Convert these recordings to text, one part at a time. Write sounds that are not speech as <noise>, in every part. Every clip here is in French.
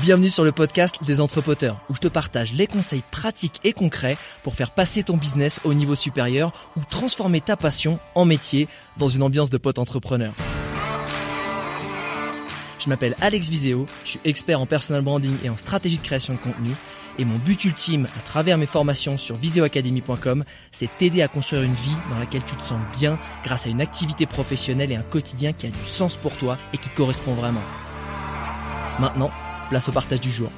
Bienvenue sur le podcast des entrepoteurs, où je te partage les conseils pratiques et concrets pour faire passer ton business au niveau supérieur ou transformer ta passion en métier dans une ambiance de pote entrepreneur. Je m'appelle Alex Viseo, je suis expert en personal branding et en stratégie de création de contenu. Et mon but ultime à travers mes formations sur viseoacademy.com, c'est t'aider à construire une vie dans laquelle tu te sens bien grâce à une activité professionnelle et un quotidien qui a du sens pour toi et qui correspond vraiment. Maintenant, place au partage du jour.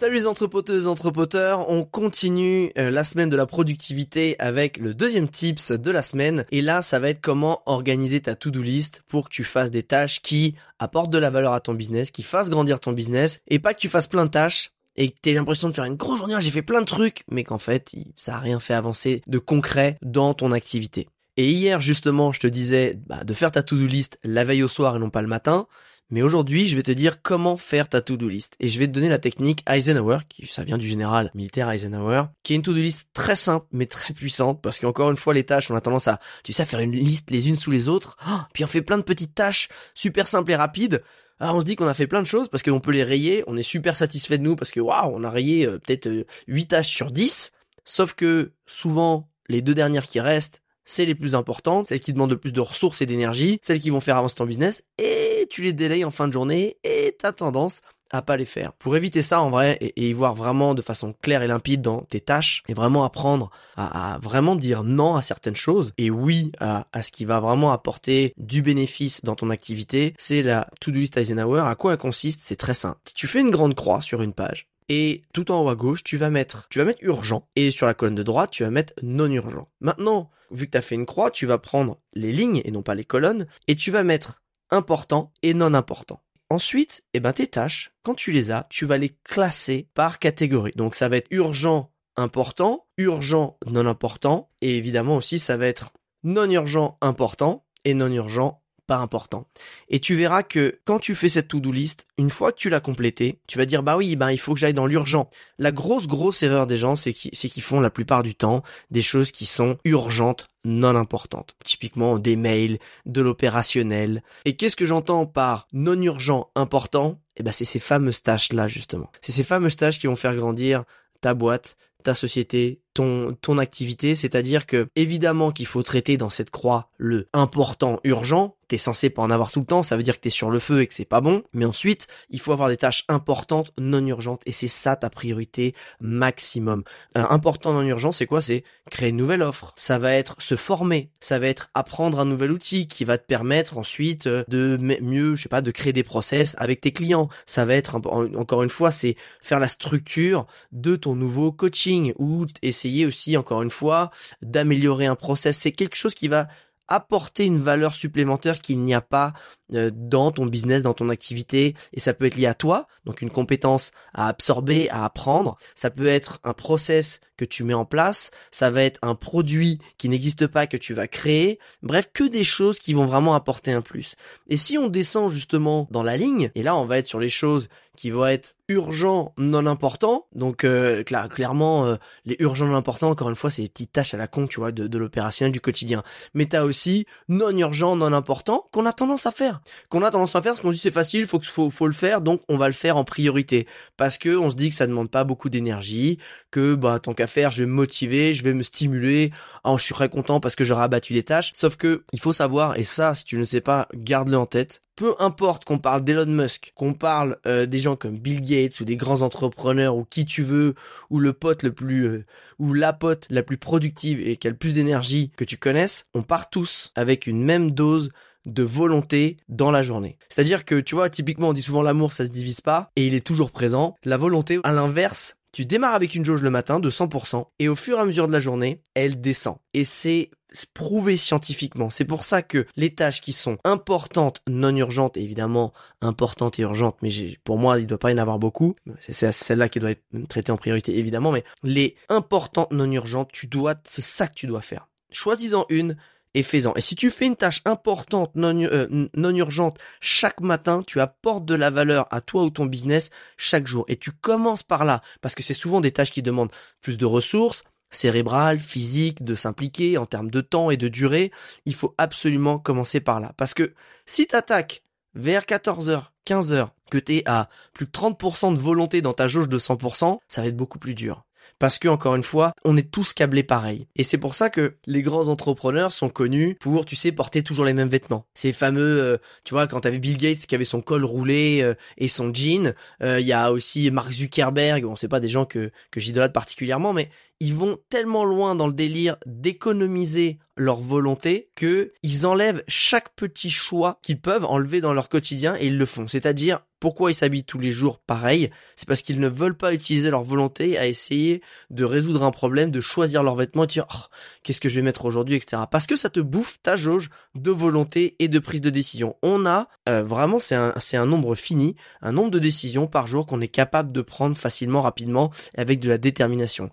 Salut les entrepoteuses, entrepoteurs, on continue euh, la semaine de la productivité avec le deuxième tips de la semaine et là ça va être comment organiser ta to-do list pour que tu fasses des tâches qui apportent de la valeur à ton business, qui fassent grandir ton business et pas que tu fasses plein de tâches et que tu aies l'impression de faire une grosse journée, j'ai fait plein de trucs, mais qu'en fait ça a rien fait avancer de concret dans ton activité. Et hier justement je te disais bah, de faire ta to-do list la veille au soir et non pas le matin. Mais aujourd'hui, je vais te dire comment faire ta to-do list. Et je vais te donner la technique Eisenhower, qui ça vient du général militaire Eisenhower, qui est une to-do list très simple, mais très puissante, parce qu'encore une fois, les tâches, on a tendance à, tu sais, faire une liste les unes sous les autres, oh, <gasps> puis on fait plein de petites tâches super simples et rapides. Alors on se dit qu'on a fait plein de choses parce qu'on peut les rayer, on est super satisfait de nous parce que waouh, on a rayé euh, peut-être euh, 8 tâches sur 10, sauf que souvent les deux dernières qui restent, c'est les plus importantes, celles qui demandent le plus de ressources et d'énergie, celles qui vont faire avancer ton business, et tu les délayes en fin de journée, et t'as tendance à pas les faire. Pour éviter ça en vrai et, y voir vraiment de façon claire et limpide dans tes tâches et vraiment apprendre à, vraiment dire non à certaines choses et oui à, ce qui va vraiment apporter du bénéfice dans ton activité, c'est la to-do list Eisenhower. À quoi elle consiste C'est très simple. Tu fais une grande croix sur une page et tout en haut à gauche, tu vas mettre, tu vas mettre urgent et sur la colonne de droite, tu vas mettre non urgent. Maintenant, vu que tu as fait une croix, tu vas prendre les lignes et non pas les colonnes et tu vas mettre important et non important. Ensuite, eh ben tes tâches, quand tu les as, tu vas les classer par catégorie. Donc ça va être urgent, important, urgent, non important et évidemment aussi ça va être non urgent, important et non urgent, important. Et tu verras que quand tu fais cette to-do list, une fois que tu l'as complétée, tu vas dire bah oui, bah il faut que j'aille dans l'urgent. La grosse grosse erreur des gens, c'est qu'ils font la plupart du temps des choses qui sont urgentes, non importantes. Typiquement des mails, de l'opérationnel. Et qu'est-ce que j'entends par non urgent important? Eh ben c'est ces fameuses tâches là justement. C'est ces fameuses tâches qui vont faire grandir ta boîte, ta société, ton, ton activité, c'est-à-dire que évidemment qu'il faut traiter dans cette croix le important urgent, t'es censé pas en avoir tout le temps, ça veut dire que t'es sur le feu et que c'est pas bon, mais ensuite, il faut avoir des tâches importantes, non urgentes, et c'est ça ta priorité maximum. Un important non urgent, c'est quoi? C'est créer une nouvelle offre, ça va être se former, ça va être apprendre un nouvel outil qui va te permettre ensuite euh, de mieux, je sais pas, de créer des process avec tes clients, ça va être, encore une fois, c'est faire la structure de ton nouveau coaching ou essayer aussi, encore une fois, d'améliorer un process. C'est quelque chose qui va apporter une valeur supplémentaire qu'il n'y a pas euh, dans ton business, dans ton activité, et ça peut être lié à toi, donc une compétence à absorber, à apprendre, ça peut être un process que tu mets en place, ça va être un produit qui n'existe pas que tu vas créer, bref, que des choses qui vont vraiment apporter un plus. Et si on descend justement dans la ligne, et là on va être sur les choses qui vont être urgents, non importants, donc euh, clairement euh, les urgents non importants, encore une fois, c'est les petites tâches à la con, tu vois, de, de l'opérationnel du quotidien. Mais t'as aussi non urgents, non importants qu'on a tendance à faire qu'on a tendance à faire parce qu'on dit c'est facile, faut, faut, faut le faire, donc on va le faire en priorité. Parce que on se dit que ça demande pas beaucoup d'énergie, que bah tant qu'à faire, je vais me motiver, je vais me stimuler, oh, je suis très content parce que j'aurai abattu des tâches. Sauf que il faut savoir, et ça si tu ne sais pas, garde-le en tête, peu importe qu'on parle d'Elon Musk, qu'on parle euh, des gens comme Bill Gates ou des grands entrepreneurs ou qui tu veux, ou le pote le plus euh, ou la pote la plus productive et qui a le plus d'énergie que tu connaisses, on part tous avec une même dose de volonté dans la journée. C'est-à-dire que, tu vois, typiquement, on dit souvent l'amour, ça se divise pas, et il est toujours présent. La volonté, à l'inverse, tu démarres avec une jauge le matin de 100%, et au fur et à mesure de la journée, elle descend. Et c'est prouvé scientifiquement. C'est pour ça que les tâches qui sont importantes, non urgentes, évidemment importantes et urgentes, mais pour moi il ne doit pas y en avoir beaucoup. C'est celle-là qui doit être traitée en priorité évidemment, mais les importantes non urgentes, tu dois, c'est ça que tu dois faire. Choisis-en une et fais-en. Et si tu fais une tâche importante, non, euh, non urgente, chaque matin, tu apportes de la valeur à toi ou ton business chaque jour. Et tu commences par là, parce que c'est souvent des tâches qui demandent plus de ressources, cérébrales, physiques, de s'impliquer en termes de temps et de durée. Il faut absolument commencer par là. Parce que si tu attaques vers 14h, 15h, que tu es à plus de 30% de volonté dans ta jauge de 100%, ça va être beaucoup plus dur. Parce que, encore une fois, on est tous câblés pareil. Et c'est pour ça que les grands entrepreneurs sont connus pour, tu sais, porter toujours les mêmes vêtements. Ces fameux, euh, tu vois, quand t'avais Bill Gates qui avait son col roulé euh, et son jean, euh, il y a aussi Mark Zuckerberg, bon, c'est pas des gens que, que j'idolâtre particulièrement, mais ils vont tellement loin dans le délire d'économiser leur volonté que ils enlèvent chaque petit choix qu'ils peuvent enlever dans leur quotidien et ils le font. C'est-à-dire pourquoi ils s'habillent tous les jours pareil? C'est parce qu'ils ne veulent pas utiliser leur volonté à essayer de résoudre un problème, de choisir leurs vêtements et dire oh, qu'est-ce que je vais mettre aujourd'hui, etc. Parce que ça te bouffe ta jauge de volonté et de prise de décision. On a euh, vraiment c'est un c'est un nombre fini, un nombre de décisions par jour qu'on est capable de prendre facilement, rapidement, avec de la détermination.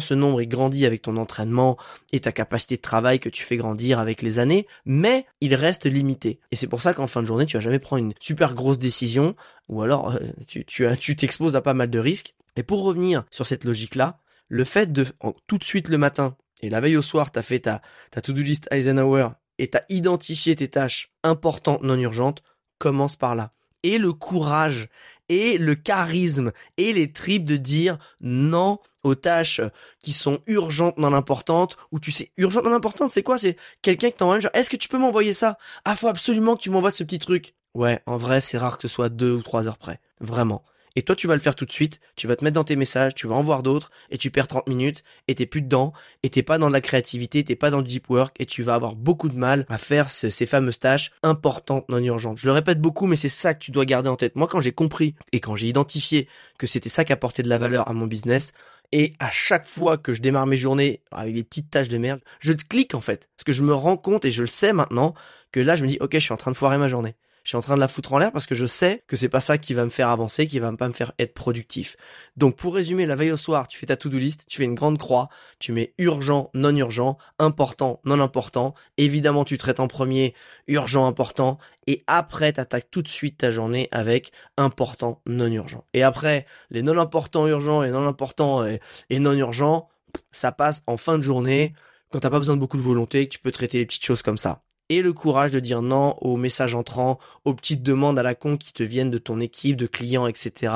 Ce nombre il grandit avec ton entraînement et ta capacité de travail que tu fais grandir avec les années, mais il reste limité. Et c'est pour ça qu'en fin de journée, tu vas jamais prendre une super grosse décision, ou alors euh, tu t'exposes à pas mal de risques. Et pour revenir sur cette logique-là, le fait de tout de suite le matin et la veille au soir, t'as fait ta ta to-do list Eisenhower et t'as identifié tes tâches importantes non urgentes, commence par là. Et le courage et le charisme et les tripes de dire non aux tâches qui sont urgentes non importantes ou tu sais urgentes non importantes c'est quoi? C'est quelqu'un qui t'envoie genre est-ce que tu peux m'envoyer ça? Ah faut absolument que tu m'envoies ce petit truc. Ouais en vrai c'est rare que ce soit deux ou trois heures près. Vraiment et toi, tu vas le faire tout de suite, tu vas te mettre dans tes messages, tu vas en voir d'autres, et tu perds 30 minutes, et t'es plus dedans, et t'es pas dans de la créativité, t'es pas dans le deep work, et tu vas avoir beaucoup de mal à faire ces fameuses tâches importantes, non urgentes. Je le répète beaucoup, mais c'est ça que tu dois garder en tête. Moi, quand j'ai compris, et quand j'ai identifié que c'était ça qui apportait de la valeur à mon business, et à chaque fois que je démarre mes journées avec des petites tâches de merde, je clique en fait. Parce que je me rends compte et je le sais maintenant que là, je me dis, ok, je suis en train de foirer ma journée je suis en train de la foutre en l'air parce que je sais que c'est pas ça qui va me faire avancer, qui va pas me faire être productif. Donc pour résumer, la veille au soir, tu fais ta to-do list, tu fais une grande croix, tu mets urgent, non urgent, important, non important. Évidemment, tu traites en premier urgent, important, et après, tu attaques tout de suite ta journée avec important, non urgent. Et après, les non importants urgents et non importants et, et non urgents, ça passe en fin de journée quand t'as pas besoin de beaucoup de volonté, que tu peux traiter les petites choses comme ça et le courage de dire non aux messages entrants, aux petites demandes à la con qui te viennent de ton équipe, de clients, etc.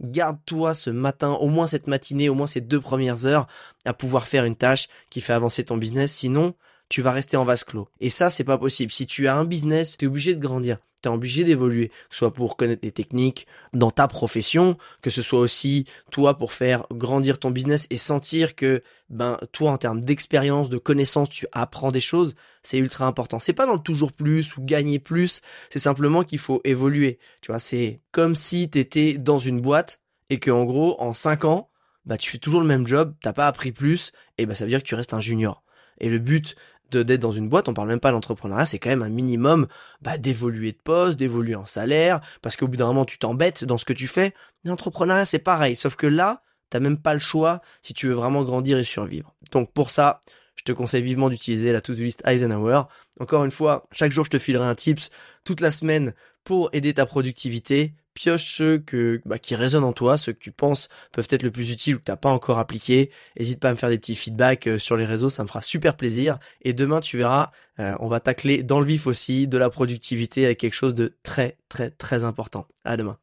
Garde-toi ce matin, au moins cette matinée, au moins ces deux premières heures, à pouvoir faire une tâche qui fait avancer ton business. Sinon, tu vas rester en vase clos. Et ça, c'est pas possible. Si tu as un business, tu es obligé de grandir. Tu es obligé d'évoluer, soit pour connaître des techniques dans ta profession, que ce soit aussi toi pour faire grandir ton business et sentir que ben toi en termes d'expérience, de connaissances, tu apprends des choses, c'est ultra important. C'est pas dans le toujours plus ou gagner plus, c'est simplement qu'il faut évoluer. Tu vois, c'est comme si tu étais dans une boîte et que en gros en 5 ans, bah tu fais toujours le même job, t'as pas appris plus et bah ça veut dire que tu restes un junior. Et le but d'être dans une boîte, on parle même pas d'entrepreneuriat, c'est quand même un minimum bah, d'évoluer de poste, d'évoluer en salaire, parce qu'au bout d'un moment tu t'embêtes dans ce que tu fais. L'entrepreneuriat c'est pareil, sauf que là, t'as même pas le choix si tu veux vraiment grandir et survivre. Donc pour ça, je te conseille vivement d'utiliser la to-do list Eisenhower. Encore une fois, chaque jour je te filerai un tips toute la semaine pour aider ta productivité pioche ceux que, bah, qui résonnent en toi, ceux que tu penses peuvent être le plus utiles ou que t'as pas encore appliqué. N'hésite pas à me faire des petits feedbacks euh, sur les réseaux, ça me fera super plaisir. Et demain, tu verras, euh, on va tacler dans le vif aussi de la productivité avec quelque chose de très, très, très important. À demain.